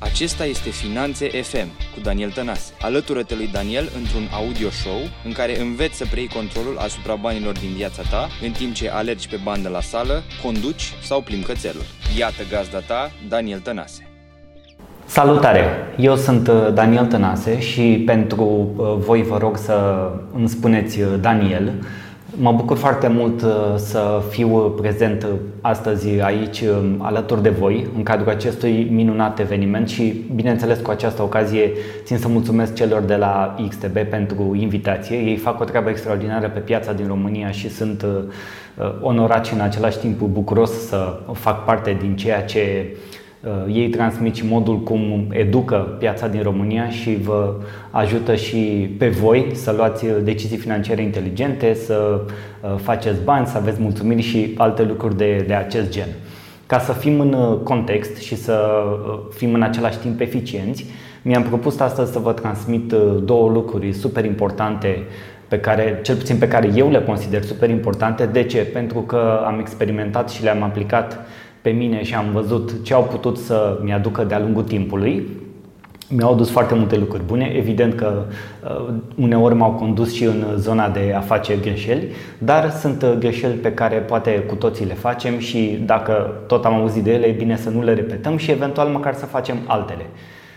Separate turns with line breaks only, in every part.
Acesta este Finanțe FM cu Daniel Tănase. Alătură-te lui Daniel într-un audio show în care înveți să preiei controlul asupra banilor din viața ta în timp ce alergi pe bandă la sală, conduci sau plimbi cățelul. Iată gazda ta, Daniel Tănase.
Salutare! Eu sunt uh, Daniel Tănase și pentru uh, voi vă rog să îmi spuneți uh, Daniel. Mă bucur foarte mult uh, să fiu prezent astăzi aici um, alături de voi în cadrul acestui minunat eveniment și bineînțeles cu această ocazie țin să mulțumesc celor de la XTB pentru invitație. Ei fac o treabă extraordinară pe piața din România și sunt uh, uh, onorat și în același timp bucuros să fac parte din ceea ce Uh, ei transmit și modul cum educă piața din România și vă ajută și pe voi să luați decizii financiare inteligente, să uh, faceți bani, să aveți mulțumiri și alte lucruri de, de acest gen. Ca să fim în uh, context și să fim în același timp eficienți, mi-am propus astăzi să vă transmit două lucruri super importante pe care, cel puțin pe care eu le consider super importante. De ce? Pentru că am experimentat și le-am aplicat pe mine și am văzut ce au putut să-mi aducă de-a lungul timpului, mi-au adus foarte multe lucruri bune. Evident că uh, uneori m-au condus și în zona de a face greșeli, dar sunt uh, greșeli pe care poate cu toții le facem și dacă tot am auzit de ele, e bine să nu le repetăm și eventual măcar să facem altele.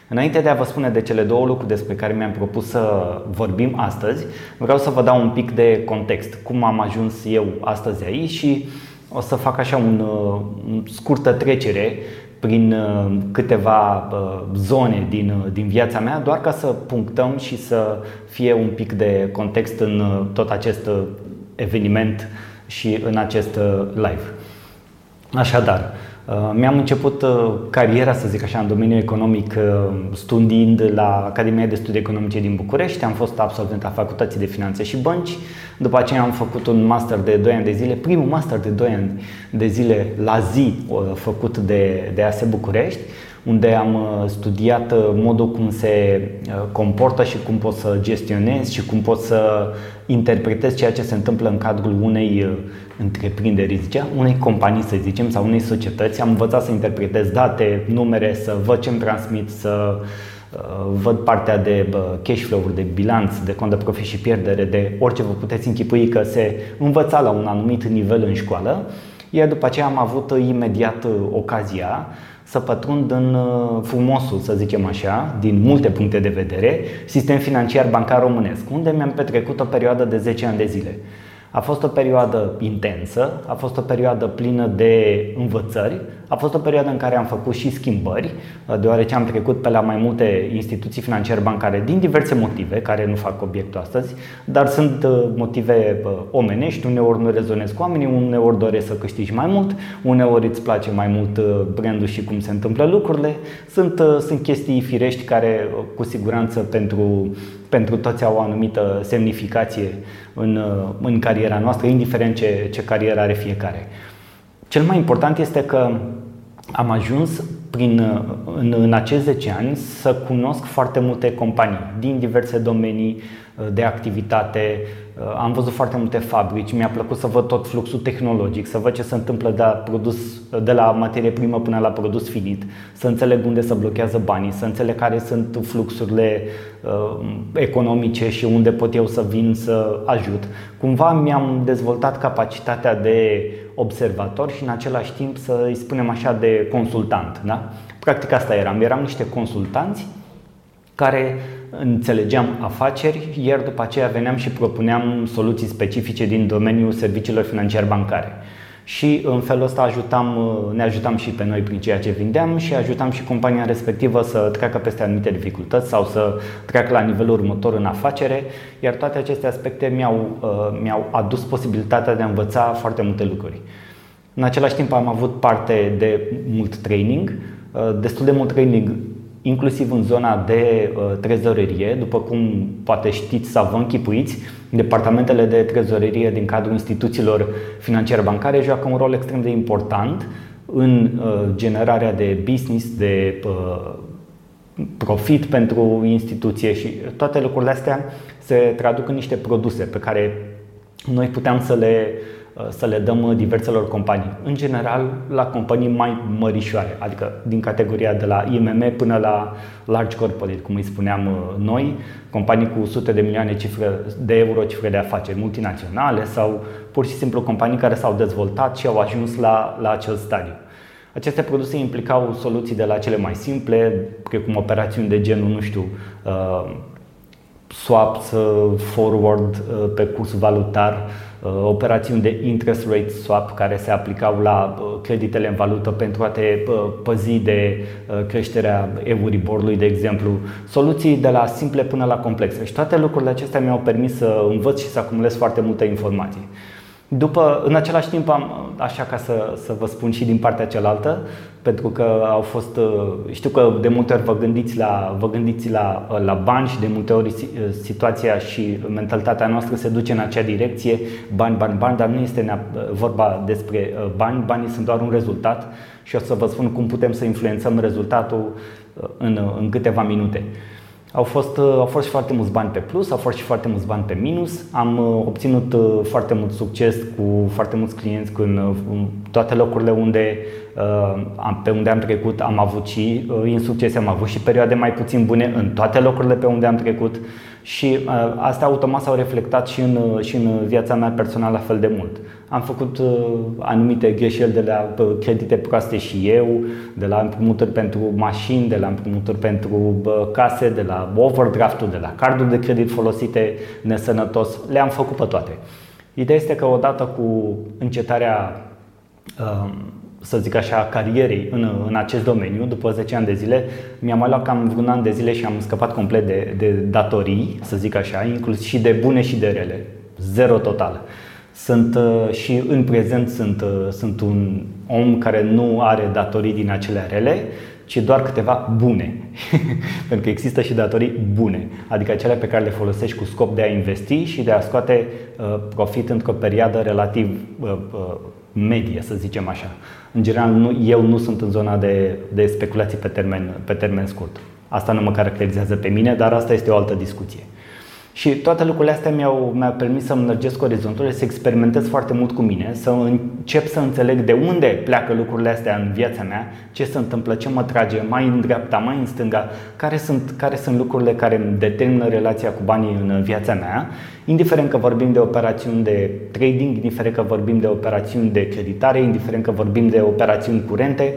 Înainte de a vă spune de cele două lucruri despre care mi-am propus să vorbim astăzi, vreau să vă dau un pic de context. Cum am ajuns eu astăzi aici și uh, o să fac așa un, uh, un scurtă trecere prin uh, câteva uh, zone din, din viața mea, doar ca să punctăm și să fie un pic de context în tot acest eveniment și în acest live. Așadar, Uh, mi-am început uh, cariera, să zic așa, în domeniul economic uh, studiind la Academia de Studii Economice din București. Am fost absolvent a Facultății de Finanțe și Bănci. După aceea am făcut un master de 2 ani de zile, primul master de 2 ani de zile la zi făcut de, de ASE București unde am studiat modul cum se comportă și cum pot să gestionez și cum pot să interpretez ceea ce se întâmplă în cadrul unei întreprinderi, zicea, unei companii, să zicem, sau unei societăți. Am învățat să interpretez date, numere, să văd ce îmi transmit, să uh, văd partea de cash flow-uri, de bilanț, de cont de profit și pierdere, de orice vă puteți închipui că se învăța la un anumit nivel în școală. Iar după aceea am avut imediat uh, ocazia să pătrund în uh, frumosul, să zicem așa, din multe puncte de vedere, sistem financiar bancar românesc, unde mi-am petrecut o perioadă de 10 ani de zile. A fost o perioadă intensă, a fost o perioadă plină de învățări, a fost o perioadă în care am făcut și schimbări, deoarece am trecut pe la mai multe instituții financiare bancare din diverse motive, care nu fac obiectul astăzi, dar sunt uh, motive uh, omenești, uneori nu rezonezi cu oamenii, uneori doresc să câștigi mai mult, uneori îți place mai mult uh, brandul și cum se întâmplă lucrurile. Sunt, sunt chestii firești care cu siguranță pentru, pentru toți au o anumită semnificație în, în cariera noastră, indiferent ce, ce carieră are fiecare. Cel mai important este că am ajuns prin, în, în acești 10 ani să cunosc foarte multe companii din diverse domenii de activitate, Uh, am văzut foarte multe fabrici, mi-a plăcut să văd tot fluxul tehnologic, să văd ce se întâmplă de la, produs, de la materie primă până la produs finit, să înțeleg unde se blochează banii, să înțeleg care sunt fluxurile uh, economice și unde pot eu să vin să ajut. Cumva mi-am dezvoltat capacitatea de observator și în același timp să îi spunem așa de consultant. Da? Practic asta eram, eram niște consultanți care înțelegeam afaceri, iar după aceea veneam și propuneam soluții specifice din domeniul serviciilor financiare bancare. Și în felul ăsta ajutam, ne ajutam și pe noi prin ceea ce vindeam și ajutam și compania respectivă să treacă peste anumite dificultăți sau să treacă la nivelul următor în afacere, iar toate aceste aspecte mi-au, uh, mi-au adus posibilitatea de a învăța foarte multe lucruri. În același timp am avut parte de mult training, uh, destul de mult training inclusiv în zona de uh, trezorerie. După cum poate știți sau vă închipuiți, departamentele de trezorerie din cadrul instituțiilor financiare bancare joacă un rol extrem de important în uh, generarea de business, de uh, profit pentru instituție și toate lucrurile astea se traduc în niște produse pe care noi puteam să le să le dăm diverselor companii. În general, la companii mai mărișoare, adică din categoria de la IMM până la large corporate, cum îi spuneam noi, companii cu sute de milioane cifre de euro cifre de afaceri multinaționale sau pur și simplu companii care s-au dezvoltat și au ajuns la, la acel stadiu. Aceste produse implicau soluții de la cele mai simple, precum operațiuni de genul, nu știu, uh, swaps, uh, forward uh, pe curs valutar, operațiuni de interest rate swap care se aplicau la creditele în valută pentru a te păzi de creșterea Euriborului, de exemplu. Soluții de la simple până la complexe. Și toate lucrurile acestea mi-au permis să învăț și să acumulez foarte multă informație. După, în același timp, am, așa ca să, să vă spun și din partea cealaltă, pentru că au fost, uh, știu că de multe ori vă gândiți la, vă gândiți la, uh, la bani și de multe ori uh, situația și mentalitatea noastră se duce în acea direcție, bani, bani, bani, dar nu este vorba despre bani, banii sunt doar un rezultat și o să vă spun cum putem să influențăm rezultatul în, în câteva minute. Au fost, uh, au fost și foarte mulți bani pe plus, au fost și foarte mulți bani pe minus. Am uh, obținut uh, foarte mult succes cu foarte mulți clienți în toate locurile unde, pe unde am trecut. Am avut și insuccese, am avut și perioade mai puțin bune în toate locurile pe unde am trecut și uh, astea automat s-au reflectat și în, uh, și în viața mea personală la fel de mult. Am făcut uh, anumite greșeli de la uh, credite proaste și eu, de la împrumuturi pentru mașini, de la împrumuturi pentru uh, case, de la overdraft de la carduri de credit folosite nesănătos. Le-am făcut pe toate. Ideea este că odată cu încetarea uh, să zic așa, carierei în, în acest domeniu, după 10 ani de zile, mi-am mai luat cam vreun an de zile și am scăpat complet de, de datorii, să zic așa, inclusiv și de bune și de rele. Zero total. Sunt uh, și în prezent sunt, uh, sunt un om care nu are datorii din acele rele, ci doar câteva bune. Pentru că există și datorii bune, adică cele pe care le folosești cu scop de a investi și de a scoate uh, profit într-o perioadă relativ uh, uh, medie, să zicem așa. În general, nu, eu nu sunt în zona de, de speculații pe termen, pe termen scurt. Asta nu mă caracterizează pe mine, dar asta este o altă discuție. Și toate lucrurile astea mi-au, mi-au permis să lărgesc orizontul, să experimentez foarte mult cu mine, să încep să înțeleg de unde pleacă lucrurile astea în viața mea, ce se întâmplă, ce mă trage mai în dreapta, mai în stânga, care sunt, care sunt lucrurile care îmi determină relația cu banii în viața mea, indiferent că vorbim de operațiuni de trading, indiferent că vorbim de operațiuni de creditare, indiferent că vorbim de operațiuni curente,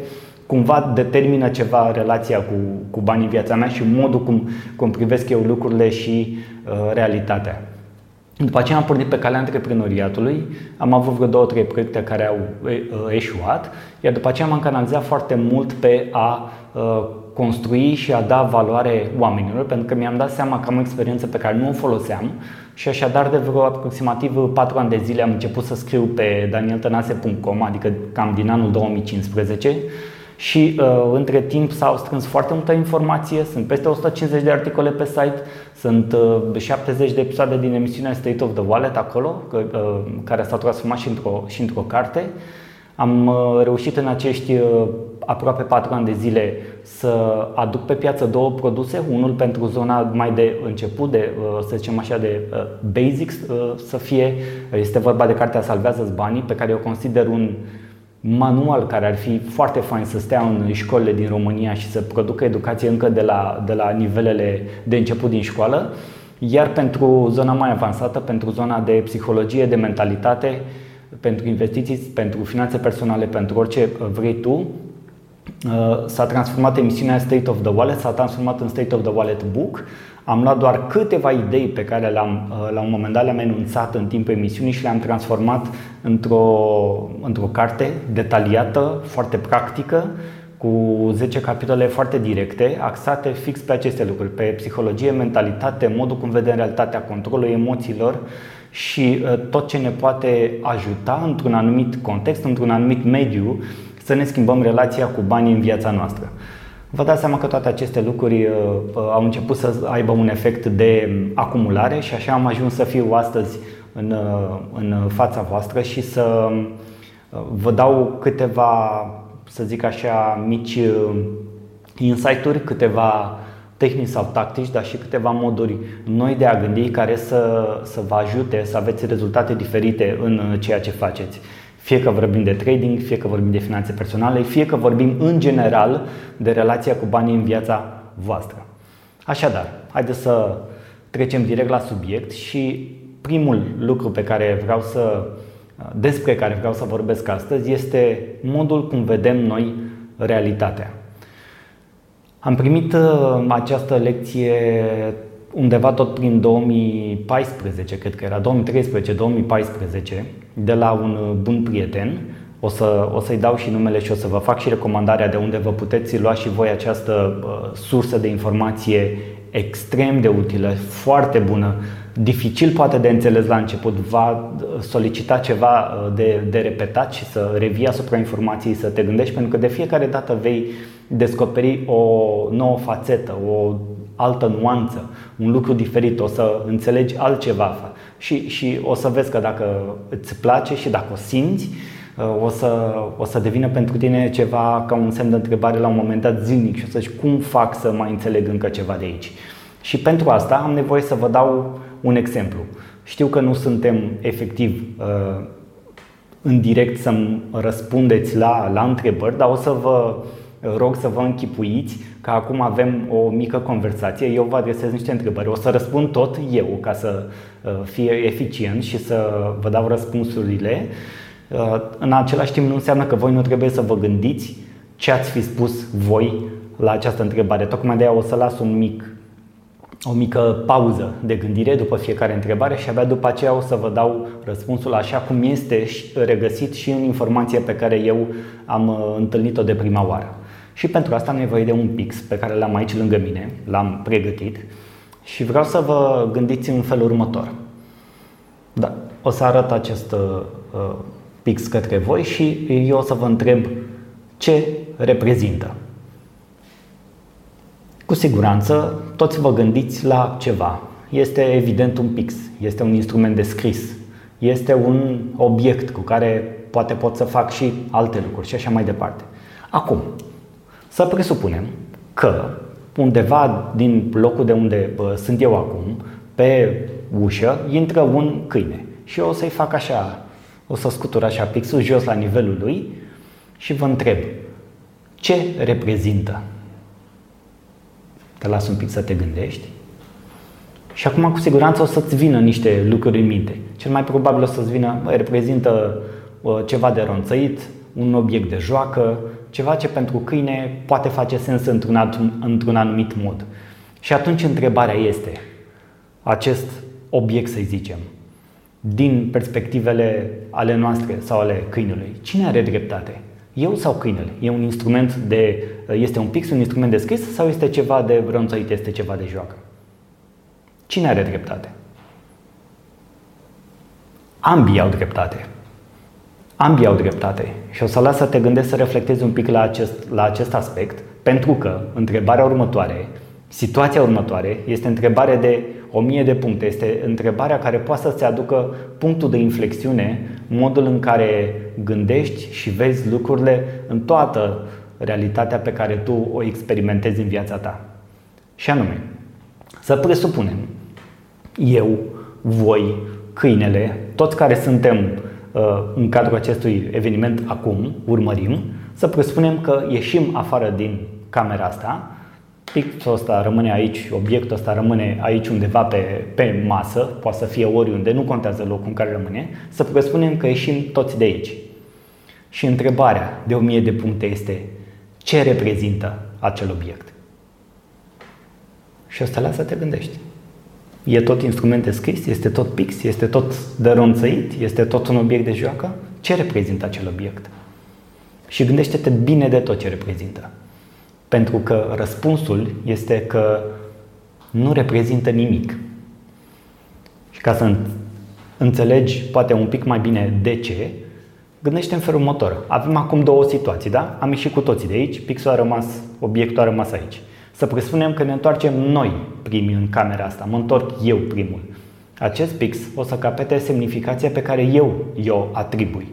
cumva determină ceva relația cu, cu banii viața mea și modul cum, cum privesc eu lucrurile și uh, realitatea. După aceea am pornit pe calea antreprenoriatului, am avut vreo două, trei proiecte care au uh, eșuat, iar după aceea m-am canalizat foarte mult pe a uh, construi și a da valoare oamenilor, pentru că mi-am dat seama că am o experiență pe care nu o foloseam și așadar de vreo aproximativ 4 ani de zile am început să scriu pe danieltănase.com, adică cam din anul 2015, și uh, între timp s-au strâns foarte multă informație, sunt peste 150 de articole pe site, sunt uh, 70 de episoade din emisiunea State of the Wallet acolo, uh, care s-au transformat și într-o, și într-o carte. Am uh, reușit în acești uh, aproape 4 ani de zile să aduc pe piață două produse, unul pentru zona mai de început, de, uh, să zicem așa, de uh, basics, uh, să fie, este vorba de cartea Salvează-ți banii, pe care o consider un manual care ar fi foarte fain să stea în școlile din România și să producă educație încă de la, de la nivelele de început din școală, iar pentru zona mai avansată, pentru zona de psihologie, de mentalitate, pentru investiții, pentru finanțe personale, pentru orice vrei tu, uh, s-a transformat emisiunea State of the Wallet, s-a transformat în State of the Wallet Book, am luat doar câteva idei pe care le-am, uh, la un moment dat le-am enunțat în timpul emisiunii și le-am transformat într-o, într-o carte detaliată, foarte practică, cu 10 capitole foarte directe, axate fix pe aceste lucruri, pe psihologie, mentalitate, modul cum vedem realitatea, controlul emoțiilor și uh, tot ce ne poate ajuta într-un anumit context, într-un anumit mediu, să ne schimbăm relația cu banii în viața noastră. Vă dați seama că toate aceste lucruri uh, uh, au început să aibă un efect de acumulare și așa am ajuns să fiu astăzi în, uh, în fața voastră și să vă dau câteva, să zic așa, mici insight-uri, câteva tehnici sau tactici, dar și câteva moduri noi de a gândi care să, să vă ajute să aveți rezultate diferite în ceea ce faceți. Fie că vorbim de trading, fie că vorbim de finanțe personale, fie că vorbim în general de relația cu banii în viața voastră. Așadar, haideți să trecem direct la subiect și primul lucru pe care vreau să, despre care vreau să vorbesc astăzi este modul cum vedem noi realitatea. Am primit uh, această lecție undeva tot prin 2014, cred că era 2013-2014, de la un uh, bun prieten. O, să, o să-i dau și numele și o să vă fac și recomandarea de unde vă puteți lua și voi această uh, sursă de informație extrem de utilă, foarte bună, dificil poate de înțeles la început, va solicita ceva de, de repetat și să revii asupra informației, să te gândești, pentru că de fiecare dată vei descoperi o nouă fațetă, o altă nuanță, un lucru diferit, o să înțelegi altceva și, și o să vezi că dacă îți place și dacă o simți, o să, o să devină pentru tine ceva ca un semn de întrebare la un moment dat zilnic și o să zici cum fac să mai înțeleg încă ceva de aici. Și pentru asta am nevoie să vă dau un exemplu. Știu că nu suntem efectiv uh, în direct să-mi răspundeți la, la întrebări, dar o să vă rog să vă închipuiți că acum avem o mică conversație, eu vă adresez niște întrebări, o să răspund tot eu ca să uh, fie eficient și să vă dau răspunsurile. Uh, în același timp nu înseamnă că voi nu trebuie să vă gândiți ce ați fi spus voi la această întrebare. Tocmai de aia o să las un mic, o mică pauză de gândire după fiecare întrebare și abia după aceea o să vă dau răspunsul așa cum este regăsit și în informația pe care eu am uh, întâlnit-o de prima oară. Și pentru asta am nevoie de un pix pe care l-am aici lângă mine, l-am pregătit și vreau să vă gândiți în felul următor. Da, o să arăt acest uh, pix către voi și eu o să vă întreb ce reprezintă. Cu siguranță, toți vă gândiți la ceva. Este evident un pix, este un instrument de scris, este un obiect cu care poate pot să fac și alte lucruri și așa mai departe. Acum, să presupunem că undeva din locul de unde sunt eu acum, pe ușă, intră un câine și eu o să-i fac așa, o să scutur așa pixul jos la nivelul lui și vă întreb ce reprezintă? Te las un pic să te gândești. Și acum cu siguranță o să-ți vină niște lucruri în minte. Cel mai probabil o să-ți vină, bă, reprezintă ceva de ronțăit, un obiect de joacă, ceva ce pentru câine poate face sens într-un, într-un anumit mod. Și atunci întrebarea este, acest obiect să zicem, din perspectivele ale noastre sau ale câinului, cine are dreptate? Eu sau câinele? E un instrument de, este un pix, un instrument de scris sau este ceva de bronțăit, este ceva de joacă? Cine are dreptate? Ambii au dreptate. Ambii au dreptate și o să las să te gândești să reflectezi un pic la acest, la acest aspect, pentru că întrebarea următoare, situația următoare, este întrebare de o mie de puncte. Este întrebarea care poate să-ți aducă punctul de inflexiune, modul în care gândești și vezi lucrurile în toată realitatea pe care tu o experimentezi în viața ta. Și anume, să presupunem, eu, voi, câinele, toți care suntem Uh, în cadrul acestui eveniment acum, urmărim, să presupunem că ieșim afară din camera asta, pixul ăsta rămâne aici, obiectul ăsta rămâne aici undeva pe, pe masă, poate să fie oriunde, nu contează locul în care rămâne, să presupunem că ieșim toți de aici. Și întrebarea de o mie de puncte este ce reprezintă acel obiect? Și asta lasă să te gândești. E tot instrument de scris, este tot pix, este tot dăronțăit, este tot un obiect de joacă? Ce reprezintă acel obiect? Și gândește-te bine de tot ce reprezintă. Pentru că răspunsul este că nu reprezintă nimic. Și ca să înțelegi poate un pic mai bine de ce, gândește în felul următor. Avem acum două situații, da? Am ieșit cu toții de aici, pixul a rămas, obiectul a rămas aici. Să presupunem că ne întoarcem noi primii în camera asta, mă întorc eu primul. Acest pix o să capete semnificația pe care eu o atribui.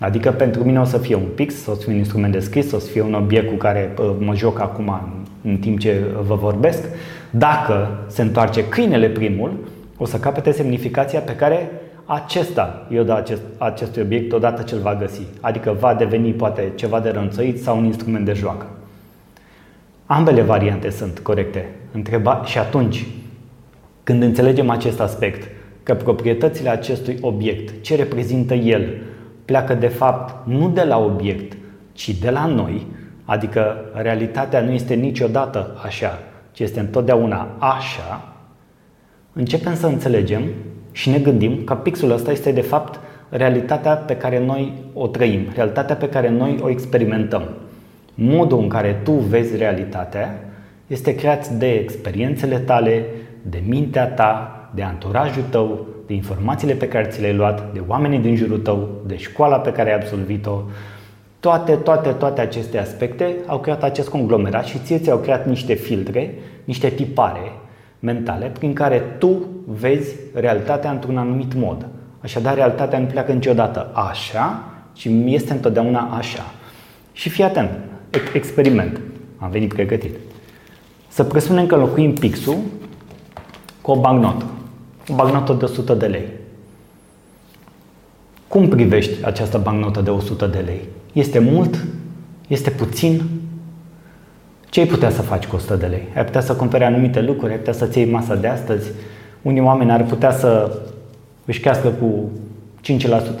Adică pentru mine o să fie un pix, o să fie un instrument de scris, o să fie un obiect cu care mă joc acum în timp ce vă vorbesc. Dacă se întoarce câinele primul, o să capete semnificația pe care acesta i-o dă acest, acestui obiect odată ce îl va găsi. Adică va deveni poate ceva de rănțăit sau un instrument de joacă. Ambele variante sunt corecte. Întreba și atunci, când înțelegem acest aspect, că proprietățile acestui obiect, ce reprezintă el, pleacă de fapt nu de la obiect, ci de la noi, adică realitatea nu este niciodată așa, ci este întotdeauna așa, începem să înțelegem și ne gândim că pixul ăsta este de fapt realitatea pe care noi o trăim, realitatea pe care noi o experimentăm. Modul în care tu vezi realitatea este creat de experiențele tale, de mintea ta, de anturajul tău, de informațiile pe care ți le-ai luat, de oamenii din jurul tău, de școala pe care ai absolvit-o. Toate, toate, toate aceste aspecte au creat acest conglomerat și ție ți-au creat niște filtre, niște tipare mentale prin care tu vezi realitatea într-un anumit mod. Așadar, realitatea nu pleacă niciodată așa, ci este întotdeauna așa. Și fii atent, experiment. Am venit pregătit. Să presupunem că locuim pixul cu o bagnotă. O bagnotă de 100 de lei. Cum privești această bagnotă de 100 de lei? Este mult? Este puțin? Ce ai putea să faci cu 100 de lei? Ai putea să cumpere anumite lucruri, ai putea să-ți iei masa de astăzi. Unii oameni ar putea să își crească cu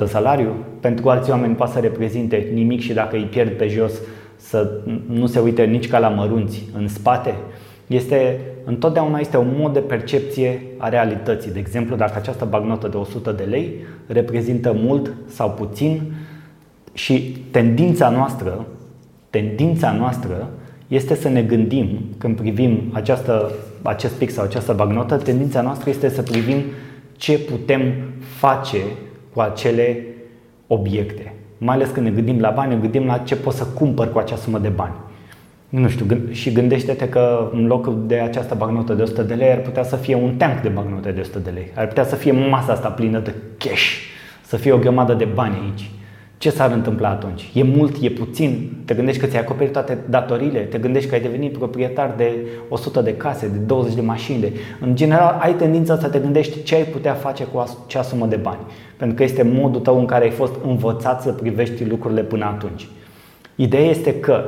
5% salariu, pentru alții oameni poate să reprezinte nimic și dacă îi pierd pe jos să nu se uite nici ca la mărunți în spate. Este, întotdeauna este un mod de percepție a realității. De exemplu, dacă această bagnotă de 100 de lei reprezintă mult sau puțin și tendința noastră, tendința noastră este să ne gândim, când privim această, acest pic sau această bagnotă, tendința noastră este să privim ce putem face cu acele obiecte. Mai ales când ne gândim la bani, ne gândim la ce pot să cumpăr cu acea sumă de bani. Nu știu, și gândește-te că în loc de această bagnotă de 100 de lei ar putea să fie un tank de bagnote de 100 de lei. Ar putea să fie masa asta plină de cash, să fie o grămadă de bani aici ce s-ar întâmpla atunci? E mult, e puțin? Te gândești că ți-ai acoperit toate datoriile? Te gândești că ai devenit proprietar de 100 de case, de 20 de mașini? De... În general, ai tendința să te gândești ce ai putea face cu acea sumă de bani. Pentru că este modul tău în care ai fost învățat să privești lucrurile până atunci. Ideea este că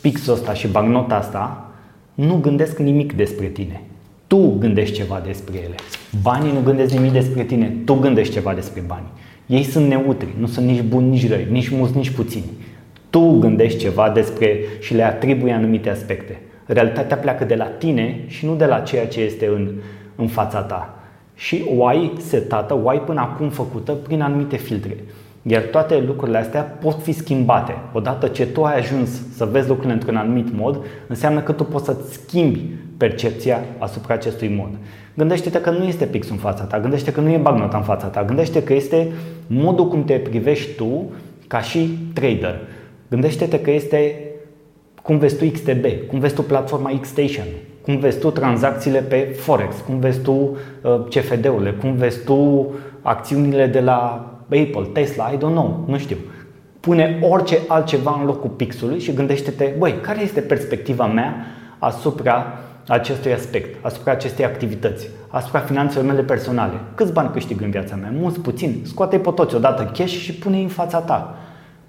pixul ăsta și bagnota asta nu gândesc nimic despre tine. Tu gândești ceva despre ele. Banii nu gândesc nimic despre tine, tu gândești ceva despre bani. Ei sunt neutri, nu sunt nici buni, nici răi, nici mulți, nici puțini. Tu gândești ceva despre și le atribui anumite aspecte. Realitatea pleacă de la tine și nu de la ceea ce este în, în fața ta. Și o ai setată, o ai până acum făcută prin anumite filtre. Iar toate lucrurile astea pot fi schimbate. Odată ce tu ai ajuns să vezi lucrurile într-un anumit mod, înseamnă că tu poți să-ți schimbi percepția asupra acestui mod. Gândește-te că nu este pix în fața ta, gândește că nu e bagnota în fața ta, gândește că este modul cum te privești tu ca și trader. Gândește-te că este cum vezi tu XTB, cum vezi tu platforma Xstation, cum vezi tu tranzacțiile pe Forex, cum vezi tu uh, CFD-urile, cum vezi tu acțiunile de la Apple, Tesla, I don't know, nu știu. Pune orice altceva în locul pixului și gândește-te, băi, care este perspectiva mea asupra acestui aspect, asupra acestei activități, asupra finanțelor mele personale. Câți bani câștig în viața mea? Mulți, puțin? Scoate-i pe toți odată cash și pune-i în fața ta.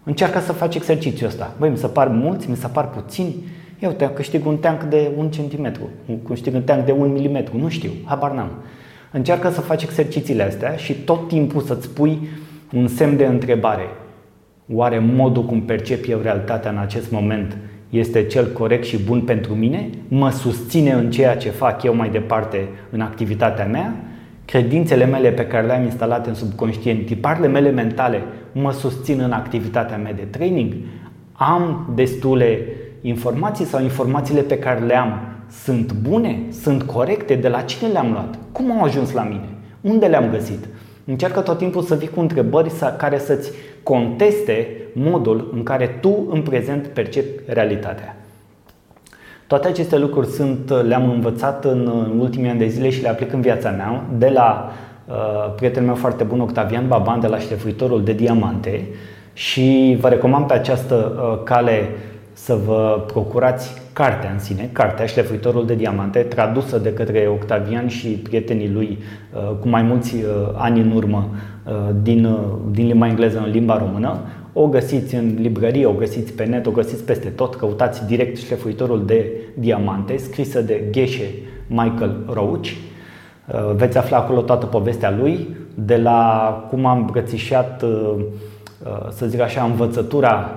Încearcă să faci exercițiul ăsta. Băi, mi se par mulți, mi se par puțini. Eu te câștig un tank de un centimetru, câștig un tank de un milimetru, nu știu, habar n-am. Încearcă să faci exercițiile astea și tot timpul să-ți pui un semn de întrebare. Oare modul cum percep eu realitatea în acest moment este cel corect și bun pentru mine, mă susține în ceea ce fac eu mai departe în activitatea mea, credințele mele pe care le-am instalate în subconștient, tiparele mele mentale mă susțin în activitatea mea de training, am destule informații sau informațiile pe care le am sunt bune, sunt corecte, de la cine le-am luat, cum au ajuns la mine, unde le-am găsit. Încearcă tot timpul să vii cu întrebări care să-ți conteste modul în care tu în prezent percepi realitatea. Toate aceste lucruri sunt, le-am învățat în ultimii ani de zile și le aplic în viața mea, de la uh, prietenul meu foarte bun, Octavian Baban, de la ștefuitorul de diamante Și vă recomand pe această cale să vă procurați cartea în sine, cartea Șlefuitorul de Diamante, tradusă de către Octavian și prietenii lui cu mai mulți ani în urmă din, din limba engleză în limba română. O găsiți în librărie, o găsiți pe net, o găsiți peste tot. Căutați direct Șlefuitorul de Diamante, scrisă de Geshe Michael Roach. Uh, veți afla acolo toată povestea lui, de la cum am îmbrățișat, uh, uh, să zic așa, învățătura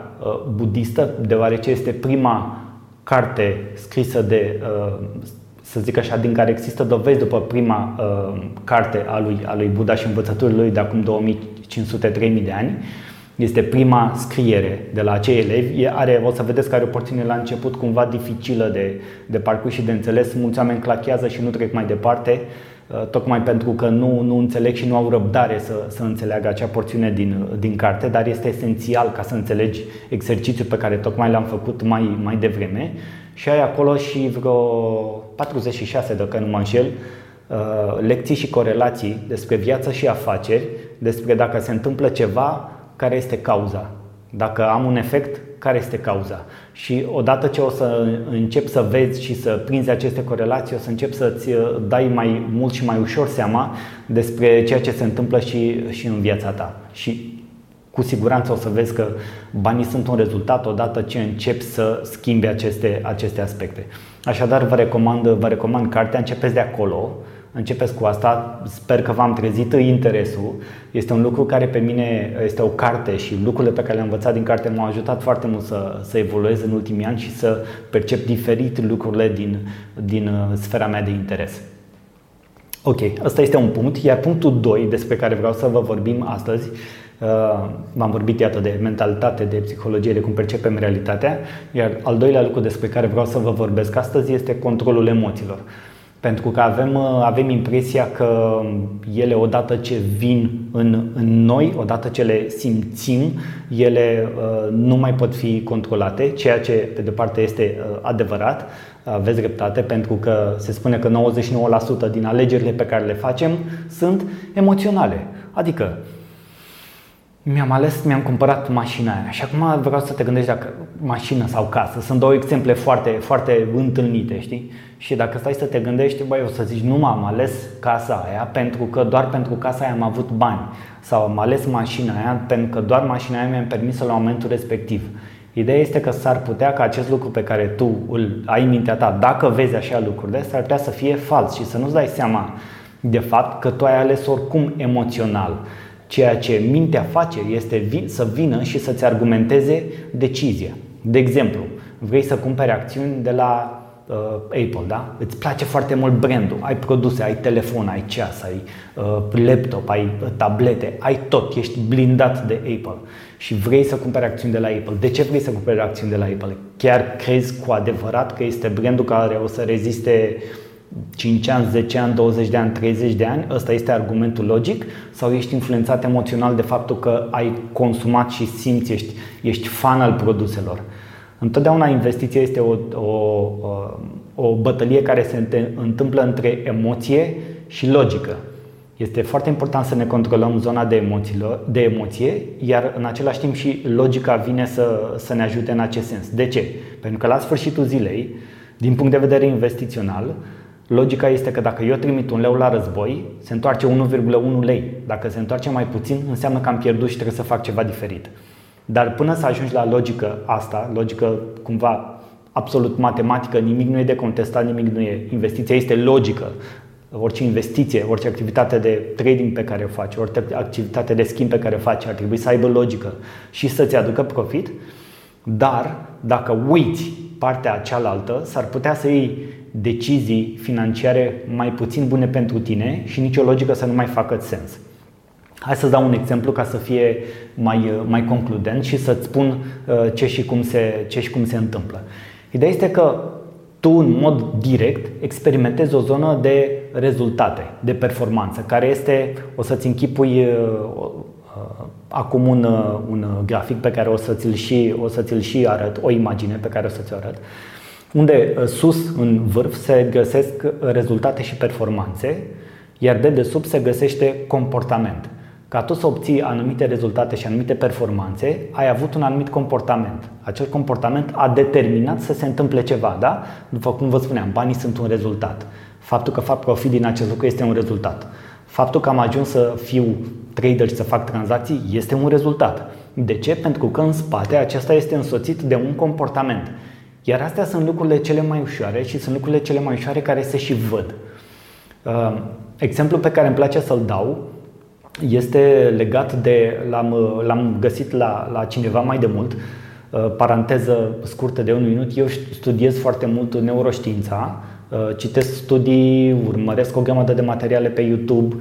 budistă, deoarece este prima carte scrisă de, să zic așa, din care există dovezi după prima carte a lui, a lui Buddha și învățăturile lui de acum 2500-3000 de ani. Este prima scriere de la acei elevi. Are, o să vedeți că are o porțiune la început cumva dificilă de, de parcurs și de înțeles. Mulți oameni clachează și nu trec mai departe, uh, tocmai pentru că nu, nu înțeleg și nu au răbdare să, să înțeleagă acea porțiune din, din carte, dar este esențial ca să înțelegi exercițiul pe care tocmai l-am făcut mai, mai devreme. Și ai acolo și vreo 46, dacă nu mă înșel, uh, lecții și corelații despre viață și afaceri, despre dacă se întâmplă ceva, care este cauza. Dacă am un efect, care este cauza. Și odată ce o să încep să vezi și să prinzi aceste corelații, o să încep să-ți uh, dai mai mult și mai ușor seama despre ceea ce se întâmplă și, și în viața ta. Și cu siguranță o să vezi că banii sunt un rezultat odată ce începi să schimbi aceste, aceste aspecte. Așadar, vă recomand, vă recomand cartea, începeți de acolo, Începeți cu asta, sper că v-am trezit interesul. Este un lucru care pe mine este o carte și lucrurile pe care le-am învățat din carte m-au ajutat foarte mult să, să evoluez în ultimii ani și să percep diferit lucrurile din, din uh, sfera mea de interes. Ok, ăsta este un punct, iar punctul 2 despre care vreau să vă vorbim astăzi Uh, v-am vorbit, iată, de mentalitate, de psihologie, de cum percepem realitatea, iar al doilea lucru despre care vreau să vă vorbesc astăzi este controlul emoțiilor. Pentru că avem, uh, avem impresia că ele, odată ce vin în, în noi, odată ce le simțim, ele uh, nu mai pot fi controlate, ceea ce, pe de parte, este uh, adevărat. Aveți dreptate, pentru că se spune că 99% din alegerile pe care le facem sunt emoționale. Adică, mi-am ales, mi-am cumpărat mașina aia și acum vreau să te gândești dacă mașină sau casă. Sunt două exemple foarte, foarte întâlnite, știi? Și dacă stai să te gândești, băi, o să zici, nu m-am ales casa aia pentru că doar pentru casa aia am avut bani. Sau am ales mașina aia pentru că doar mașina aia mi-a permis la momentul respectiv. Ideea este că s-ar putea ca acest lucru pe care tu îl ai în mintea ta, dacă vezi așa lucrurile, s-ar putea să fie fals și să nu-ți dai seama de fapt că tu ai ales oricum emoțional. Ceea ce mintea face este să vină și să-ți argumenteze decizia. De exemplu, vrei să cumperi acțiuni de la uh, Apple, da? Îți place foarte mult brandul, ai produse, ai telefon, ai ceas, ai uh, laptop, ai uh, tablete, ai tot, ești blindat de Apple și vrei să cumperi acțiuni de la Apple. De ce vrei să cumperi acțiuni de la Apple? Chiar crezi cu adevărat că este brandul care o să reziste 5 ani, 10 ani, 20 de ani, 30 de ani, ăsta este argumentul logic sau ești influențat emoțional de faptul că ai consumat și simți, ești, ești fan al produselor. Întotdeauna investiția este o, o, o, o bătălie care se întâmplă între emoție și logică. Este foarte important să ne controlăm zona de, emoțiilor, de emoție, iar în același timp și logica vine să, să ne ajute în acest sens. De ce? Pentru că la sfârșitul zilei, din punct de vedere investițional, Logica este că dacă eu trimit un leu la război, se întoarce 1,1 lei. Dacă se întoarce mai puțin, înseamnă că am pierdut și trebuie să fac ceva diferit. Dar până să ajungi la logică asta, logică cumva absolut matematică, nimic nu e de contestat, nimic nu e. Investiția este logică. Orice investiție, orice activitate de trading pe care o faci, orice activitate de schimb pe care o faci ar trebui să aibă logică și să-ți aducă profit. Dar dacă uiți partea cealaltă, s-ar putea să iei decizii financiare mai puțin bune pentru tine și nicio logică să nu mai facă sens. Hai să dau un exemplu ca să fie mai, mai concludent și să-ți spun uh, ce și, cum se, ce și cum se întâmplă. Ideea este că tu în mod direct experimentezi o zonă de rezultate, de performanță, care este, o să-ți închipui uh, uh, acum un, un grafic pe care o să ți-l și, o să ți-l și arăt, o imagine pe care o să ți-o arăt unde uh, sus, în vârf, se găsesc uh, rezultate și performanțe, iar de desubt se găsește comportament. ca tu să obții anumite rezultate și anumite performanțe, ai avut un anumit comportament. Acel comportament a determinat să se întâmple ceva, da? După cum vă spuneam, banii sunt un rezultat. Faptul că fac profit din acest lucru este un rezultat. Faptul că am ajuns să fiu trader și să fac tranzacții este un rezultat. De ce? Pentru că în spate acesta este însoțit de un comportament. Iar astea sunt lucrurile cele mai ușoare și sunt lucrurile cele mai ușoare care se și văd. Uh, exemplul pe care îmi place să-l dau este legat de, l-am, l-am găsit la, la cineva mai de mult, uh, paranteză scurtă de un minut, eu studiez foarte mult neuroștiința, uh, citesc studii, urmăresc o grămadă de materiale pe YouTube,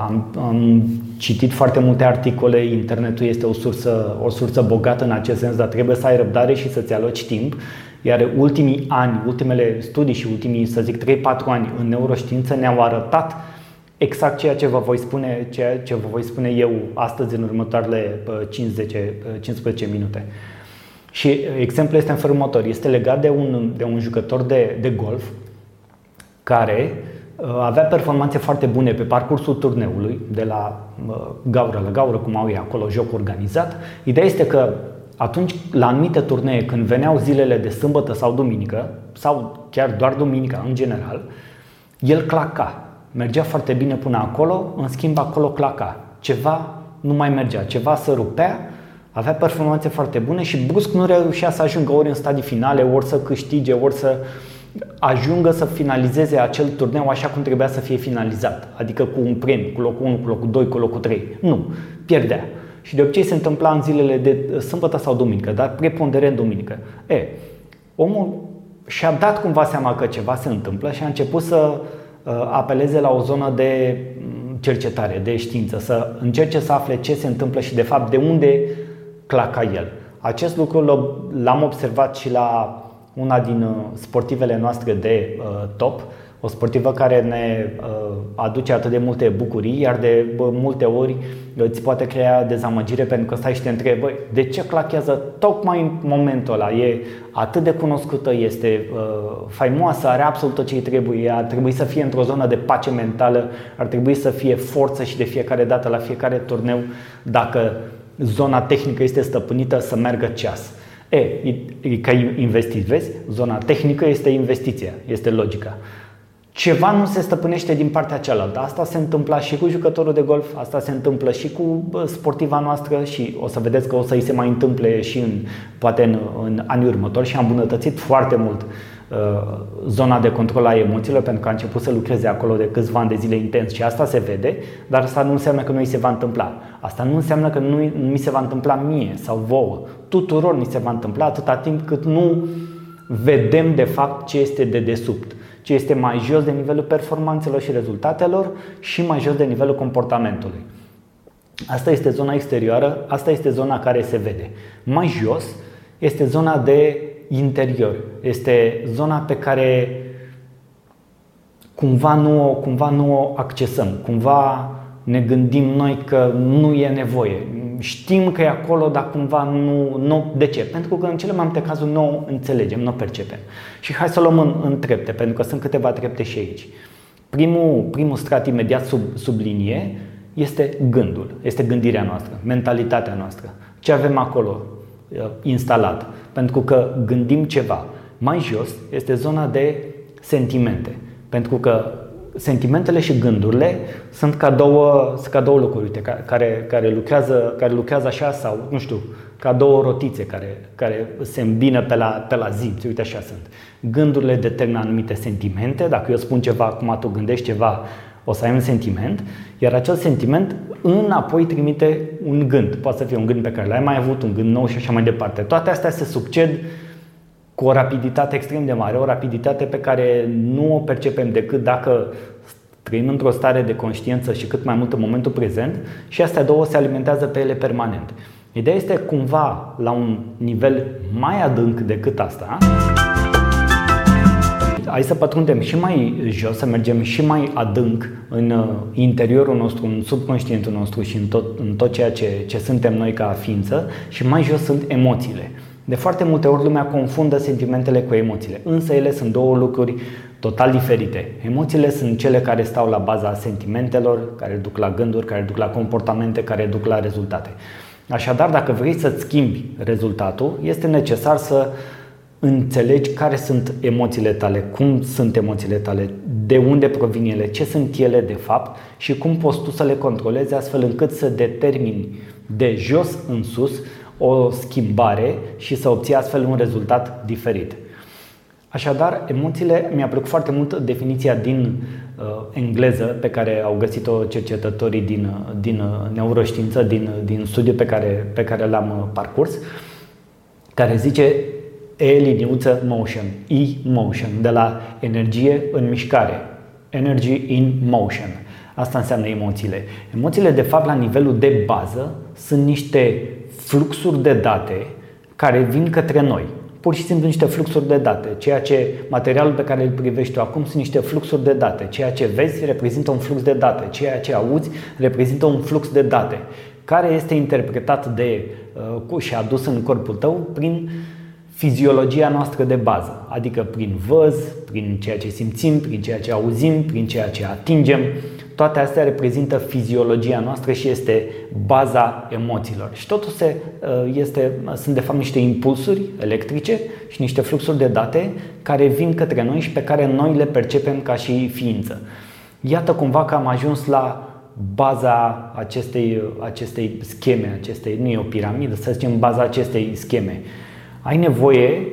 am, am citit foarte multe articole, internetul este o sursă, o sursă bogată în acest sens, dar trebuie să ai răbdare și să-ți aloci timp. Iar ultimii ani, ultimele studii și ultimii, să zic, 3-4 ani în neuroștiință ne-au arătat exact ceea ce vă voi spune, ceea ce vă voi spune eu astăzi în următoarele 5-10-15 minute. Și exemplul este în felul următor. Este legat de un, de un jucător de, de golf care Uh, avea performanțe foarte bune pe parcursul turneului, de la uh, gaură la gaură, cum au ei acolo, joc organizat. Ideea este că atunci, la anumite turnee, când veneau zilele de sâmbătă sau duminică, sau chiar doar duminica în general, el claca. Mergea foarte bine până acolo, în schimb acolo claca. Ceva nu mai mergea, ceva să rupea, avea performanțe foarte bune și brusc nu reușea să ajungă ori în stadii finale, ori să câștige, ori să uh, ajungă să finalizeze acel turneu așa cum trebuia să fie finalizat, adică cu un premiu, cu locul 1, cu locul 2, cu locul 3. Nu, pierdea. Și de obicei se întâmpla în zilele de sâmbătă sau duminică, dar preponderent duminică. E, omul și-a dat cumva seama că ceva se întâmplă și a început să uh, apeleze la o zonă de mm, cercetare, de știință, să încerce să afle ce se întâmplă și de fapt de unde claca el. Acest lucru l-am observat și la una din uh, sportivele noastre de uh, top, o sportivă care ne uh, aduce atât de multe bucurii, iar de multe ori îți poate crea dezamăgire pentru că stai și te întrebi, băi, de ce clachează tocmai în momentul ăla? E atât de cunoscută, este faimoasă, are absolut tot ce îi trebuie, ar trebui să fie într-o zonă de pace mentală, ar trebui să fie forță și de fiecare dată la fiecare turneu, dacă zona tehnică este stăpânită, să meargă ceas. E, e ca investit, vezi? Zona tehnică este investiția, este logica. Ceva nu se stăpânește din partea cealaltă. Asta se întâmpla și cu jucătorul de golf, asta se întâmplă și cu sportiva noastră și o să vedeți că o să îi se mai întâmple și în, poate în, în anii următori și am îmbunătățit foarte mult Uh, zona de control a emoțiilor pentru că a început să lucreze acolo de câțiva ani de zile intens și asta se vede, dar asta nu înseamnă că nu îi se va întâmpla. Asta nu înseamnă că nu mi se va întâmpla mie sau vouă. Tuturor ni se va întâmpla atâta timp cât nu vedem de fapt ce este de desubt, ce este mai jos de nivelul performanțelor și rezultatelor și mai jos de nivelul comportamentului. Asta este zona exterioară, asta este zona care se vede. Mai jos este zona de interior. Este zona pe care cumva nu, o, cumva nu o accesăm, cumva ne gândim noi că nu e nevoie. Știm că e acolo, dar cumva nu, nu. De ce? Pentru că în cele mai multe cazuri nu o înțelegem, nu o percepem. Și hai să o luăm în, în trepte, pentru că sunt câteva trepte și aici. Primul, primul strat imediat sub, sub linie este gândul, este gândirea noastră, mentalitatea noastră. Ce avem acolo uh, instalat? pentru că gândim ceva. Mai jos este zona de sentimente, pentru că sentimentele și gândurile sunt ca două, sunt ca două lucruri uite, care, care, lucrează, care lucrează așa sau, nu știu, ca două rotițe care, care se îmbină pe la, pe la zi. Uite, așa sunt. Gândurile determină anumite sentimente. Dacă eu spun ceva, acum tu gândești ceva, o să ai un sentiment, iar acel sentiment înapoi trimite un gând. Poate să fie un gând pe care l-ai mai avut, un gând nou și așa mai departe. Toate astea se succed cu o rapiditate extrem de mare, o rapiditate pe care nu o percepem decât dacă trăim într-o stare de conștiință și cât mai mult în momentul prezent și astea două se alimentează pe ele permanent. Ideea este cumva la un nivel mai adânc decât asta hai să pătrundem și mai jos, să mergem și mai adânc în uh, interiorul nostru, în subconștientul nostru și în tot, în tot ceea ce, ce suntem noi ca ființă și mai jos sunt emoțiile. De foarte multe ori lumea confundă sentimentele cu emoțiile, însă ele sunt două lucruri total diferite. Emoțiile sunt cele care stau la baza sentimentelor, care duc la gânduri, care duc la comportamente, care duc la rezultate. Așadar, dacă vrei să-ți schimbi rezultatul, este necesar să înțelegi care sunt emoțiile tale, cum sunt emoțiile tale, de unde provin ele, ce sunt ele de fapt și cum poți tu să le controlezi astfel încât să determini de jos în sus o schimbare și să obții astfel un rezultat diferit. Așadar, emoțiile, mi-a plăcut foarte mult definiția din uh, engleză pe care au găsit-o cercetătorii din, uh, din uh, neuroștiință, din, uh, din studiu pe care, pe care l-am parcurs, care zice E liniuță motion, E-motion, de la energie în mișcare, energy in motion. Asta înseamnă emoțiile. Emoțiile, de fapt, la nivelul de bază, sunt niște fluxuri de date care vin către noi pur și simplu niște fluxuri de date. Ceea ce materialul pe care îl privești tu acum sunt niște fluxuri de date. Ceea ce vezi reprezintă un flux de date. Ceea ce auzi reprezintă un flux de date care este interpretat de uh, și adus în corpul tău prin fiziologia noastră de bază, adică prin văz, prin ceea ce simțim, prin ceea ce auzim, prin ceea ce atingem, toate astea reprezintă fiziologia noastră și este baza emoțiilor. Și totul se, uh, este, sunt de fapt niște impulsuri electrice și niște fluxuri de date care vin către noi și pe care noi le percepem ca și ființă. Iată cumva că am ajuns la baza acestei, acestei scheme, acestei, nu e o piramidă, să zicem baza acestei scheme. Ai nevoie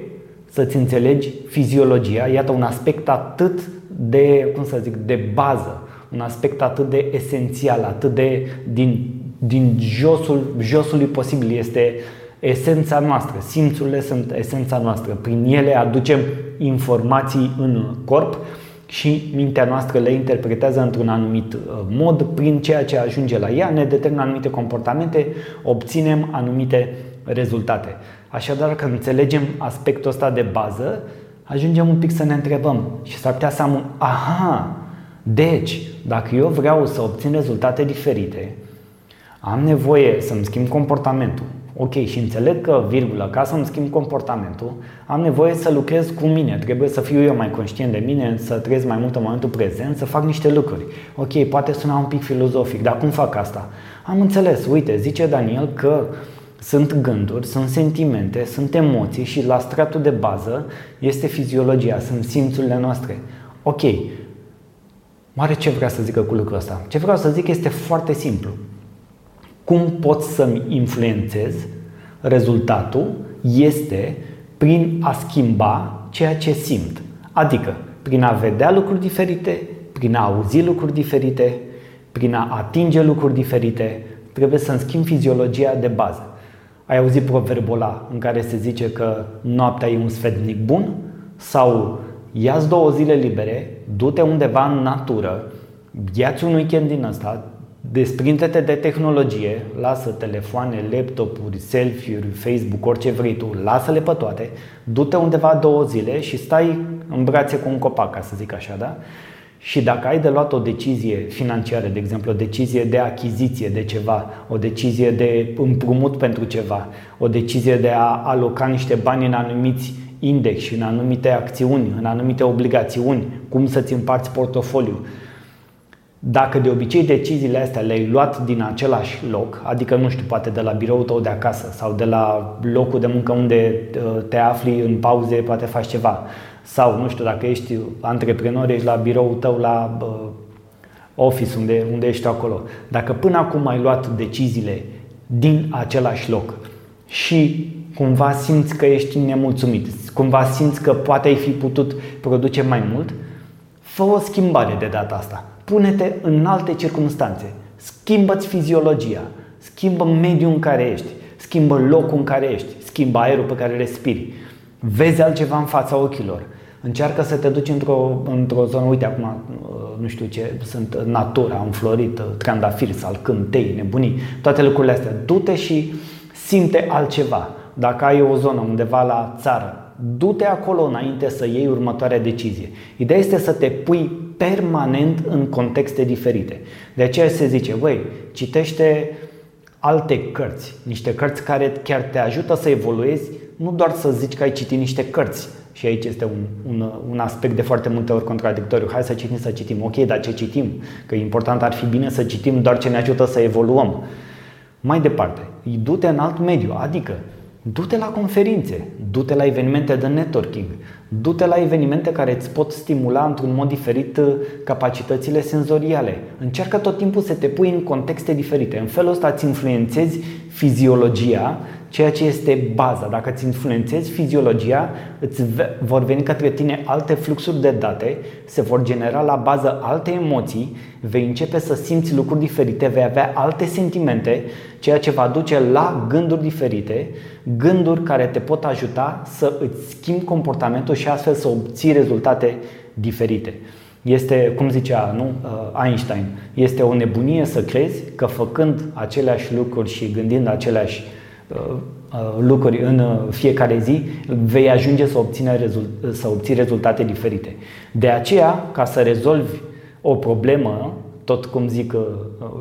să-ți înțelegi fiziologia, iată un aspect atât de, cum să zic, de bază un aspect atât de esențial, atât de din, din josul, josului posibil. Este esența noastră. Simțurile sunt esența noastră. Prin ele aducem informații în corp și mintea noastră le interpretează într-un anumit uh, mod prin ceea ce ajunge la ea, ne determină anumite comportamente, obținem anumite rezultate. Așadar, când înțelegem aspectul ăsta de bază, ajungem un pic să ne întrebăm și s-ar putea să am un aha, deci, dacă eu vreau să obțin rezultate diferite, am nevoie să-mi schimb comportamentul. Ok, și înțeleg că, virgulă, ca să-mi schimb comportamentul, am nevoie să lucrez cu mine. Trebuie să fiu eu mai conștient de mine, să trăiesc mai mult în momentul prezent, să fac niște lucruri. Ok, poate suna un pic filozofic, dar cum fac asta? Am înțeles, uite, zice Daniel că sunt gânduri, sunt sentimente, sunt emoții și la stratul de bază este fiziologia, sunt simțurile noastre. Ok, Oare ce vrea să zică cu lucrul ăsta? Ce vreau să zic este foarte simplu. Cum pot să-mi influențez rezultatul este prin a schimba ceea ce simt. Adică prin a vedea lucruri diferite, prin a auzi lucruri diferite, prin a atinge lucruri diferite, trebuie să-mi schimb fiziologia de bază. Ai auzit proverbul ăla în care se zice că noaptea e un sfetnic bun? Sau ia două zile libere, du-te undeva în natură, ia-ți un weekend din ăsta, desprinde-te de tehnologie, lasă telefoane, laptopuri, selfie-uri, Facebook, orice vrei tu, lasă-le pe toate, du-te undeva două zile și stai în brațe cu un copac, ca să zic așa, da? Și dacă ai de luat o decizie financiară, de exemplu, o decizie de achiziție de ceva, o decizie de împrumut pentru ceva, o decizie de a aloca niște bani în anumiți index și în anumite acțiuni, în anumite obligațiuni, cum să-ți împarți portofoliu. Dacă de obicei deciziile astea le-ai luat din același loc, adică nu știu, poate de la biroul tău de acasă sau de la locul de muncă unde uh, te afli în pauze, poate faci ceva, sau nu știu, dacă ești antreprenor, ești la biroul tău la uh, office unde, unde ești acolo. Dacă până acum ai luat deciziile din același loc și cumva simți că ești nemulțumit, cumva simți că poate ai fi putut produce mai mult, fă o schimbare de data asta. Pune-te în alte circunstanțe. Schimbă-ți fiziologia, schimbă mediul în care ești, schimbă locul în care ești, schimbă aerul pe care respiri. Vezi altceva în fața ochilor. Încearcă să te duci într-o, într-o zonă, uite acum, uh, nu știu ce, sunt natura înflorită, trandafiri, salcâm, tei, nebunii, toate lucrurile astea. Du-te și simte altceva. Dacă ai o zonă undeva la țară, du-te acolo înainte să iei următoarea decizie. Ideea este să te pui permanent în contexte diferite. De aceea se zice, băi, citește alte cărți, niște cărți care chiar te ajută să evoluezi, nu doar să zici că ai citit niște cărți, Și aici este un, un, un aspect de foarte multe ori contradictoriu. Hai să citim, să citim. Ok, dar ce citim? Că important ar fi bine să citim doar ce ne ajută să evoluăm. Mai departe, du-te în alt mediu, adică du-te la conferințe, du-te la evenimente de networking, du-te la evenimente care îți pot stimula într-un mod diferit uh, capacitățile senzoriale. Încearcă tot timpul să te pui în contexte diferite. În felul ăsta îți influențezi fiziologia ceea ce este baza. Dacă îți influențezi fiziologia, îți vor veni către tine alte fluxuri de date, se vor genera la bază alte emoții, vei începe să simți lucruri diferite, vei avea alte sentimente, ceea ce va duce la gânduri diferite, gânduri care te pot ajuta să îți schimbi comportamentul și astfel să obții rezultate diferite. Este, cum zicea nu, uh, Einstein, este o nebunie să crezi că făcând aceleași lucruri și gândind aceleași Uh, uh, lucruri în uh, fiecare zi, vei ajunge să, obține rezult- să obții rezultate diferite. De aceea, ca să rezolvi o problemă, tot cum zic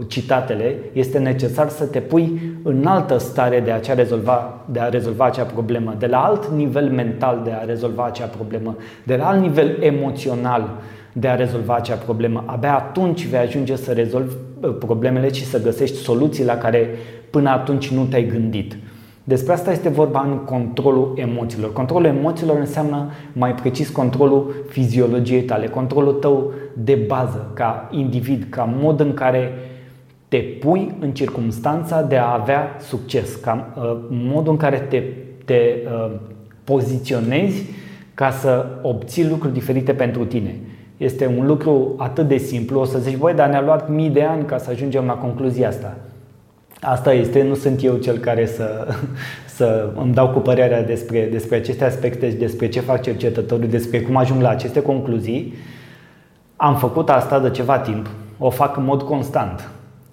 citatele, este necesar să te pui în altă stare de a, rezolva, de a rezolva acea problemă, de la alt nivel mental de a rezolva acea problemă, de la alt nivel emoțional de a rezolva acea problemă. Abia atunci vei ajunge să rezolvi problemele și să găsești soluții la care până atunci nu te-ai gândit. Despre asta este vorba în controlul emoțiilor. Controlul emoțiilor înseamnă mai precis controlul fiziologiei tale, controlul tău de bază, ca individ, ca mod în care te pui în circunstanța de a avea succes, ca uh, modul în care te, te uh, poziționezi ca să obții lucruri diferite pentru tine. Este un lucru atât de simplu, o să zici, voi, dar ne-a luat mii de ani ca să ajungem la concluzia asta. Asta este, nu sunt eu cel care să, să îmi dau cu părerea despre, despre aceste aspecte și despre ce fac cercetătorii, despre cum ajung la aceste concluzii. Am făcut asta de ceva timp, o fac în mod constant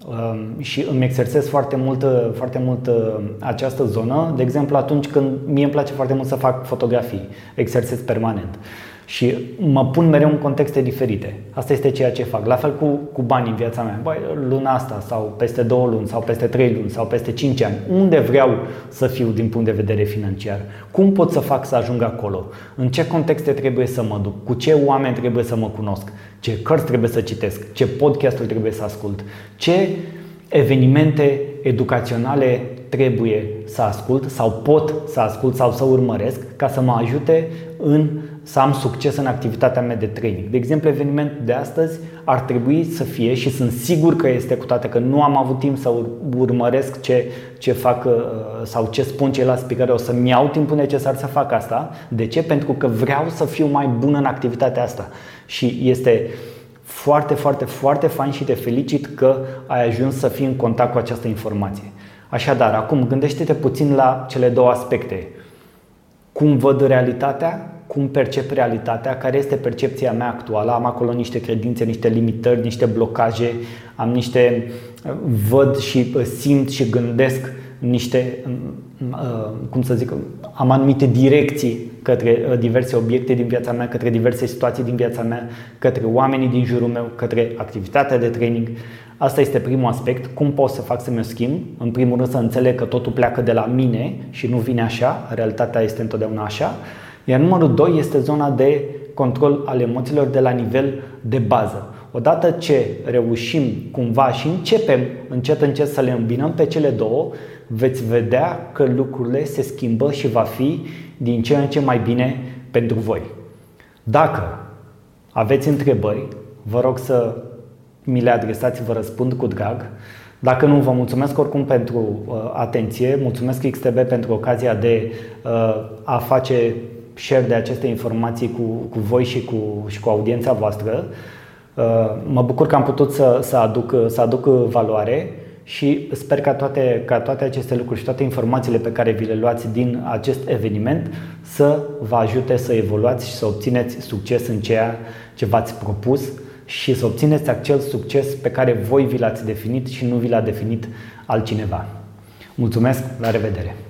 um, și îmi exersez foarte mult, foarte mult uh, această zonă. De exemplu, atunci când mie îmi place foarte mult să fac fotografii, exersez permanent și mă pun mereu în contexte diferite. Asta este ceea ce fac. La fel cu, cu banii în viața mea. Băi, luna asta sau peste două luni sau peste trei luni sau peste cinci ani. Unde vreau să fiu din punct de vedere financiar? Cum pot să fac să ajung acolo? În ce contexte trebuie să mă duc? Cu ce oameni trebuie să mă cunosc? Ce cărți trebuie să citesc? Ce podcasturi trebuie să ascult? Ce evenimente educaționale trebuie să ascult sau pot să ascult sau să urmăresc ca să mă ajute în să am succes în activitatea mea de training. De exemplu, evenimentul de astăzi ar trebui să fie și sunt sigur că este cu toate că nu am avut timp să urmăresc ce, ce fac uh, sau ce spun ceilalți pe care o să-mi iau timpul necesar să fac asta. De ce? Pentru că vreau să fiu mai bun în activitatea asta. Și este foarte, foarte, foarte fain și te felicit că ai ajuns să fii în contact cu această informație. Așadar, acum gândește-te puțin la cele două aspecte. Cum văd realitatea cum percep realitatea, care este percepția mea actuală. Am acolo niște credințe, niște limitări, niște blocaje, am niște văd și simt și gândesc niște, cum să zic, am anumite direcții către diverse obiecte din viața mea, către diverse situații din viața mea, către oamenii din jurul meu, către activitatea de training. Asta este primul aspect. Cum pot să fac să mi-o schimb? În primul rând să înțeleg că totul pleacă de la mine și nu vine așa, realitatea este întotdeauna așa. Iar numărul 2 este zona de control al emoțiilor de la nivel de bază. Odată ce reușim cumva și începem încet încet să le îmbinăm pe cele două, veți vedea că lucrurile se schimbă și va fi din ce în ce mai bine pentru voi. Dacă aveți întrebări, vă rog să mi le adresați, vă răspund cu drag. Dacă nu, vă mulțumesc oricum pentru uh, atenție, mulțumesc XTB pentru ocazia de uh, a face share de aceste informații cu, cu voi și cu, și cu audiența voastră. Uh, mă bucur că am putut să, să, aduc, să aduc valoare și sper ca toate, ca toate aceste lucruri și toate informațiile pe care vi le luați din acest eveniment să vă ajute să evoluați și să obțineți succes în ceea ce v-ați propus și să obțineți acel succes pe care voi vi l-ați definit și nu vi l-a definit altcineva. Mulțumesc, la revedere!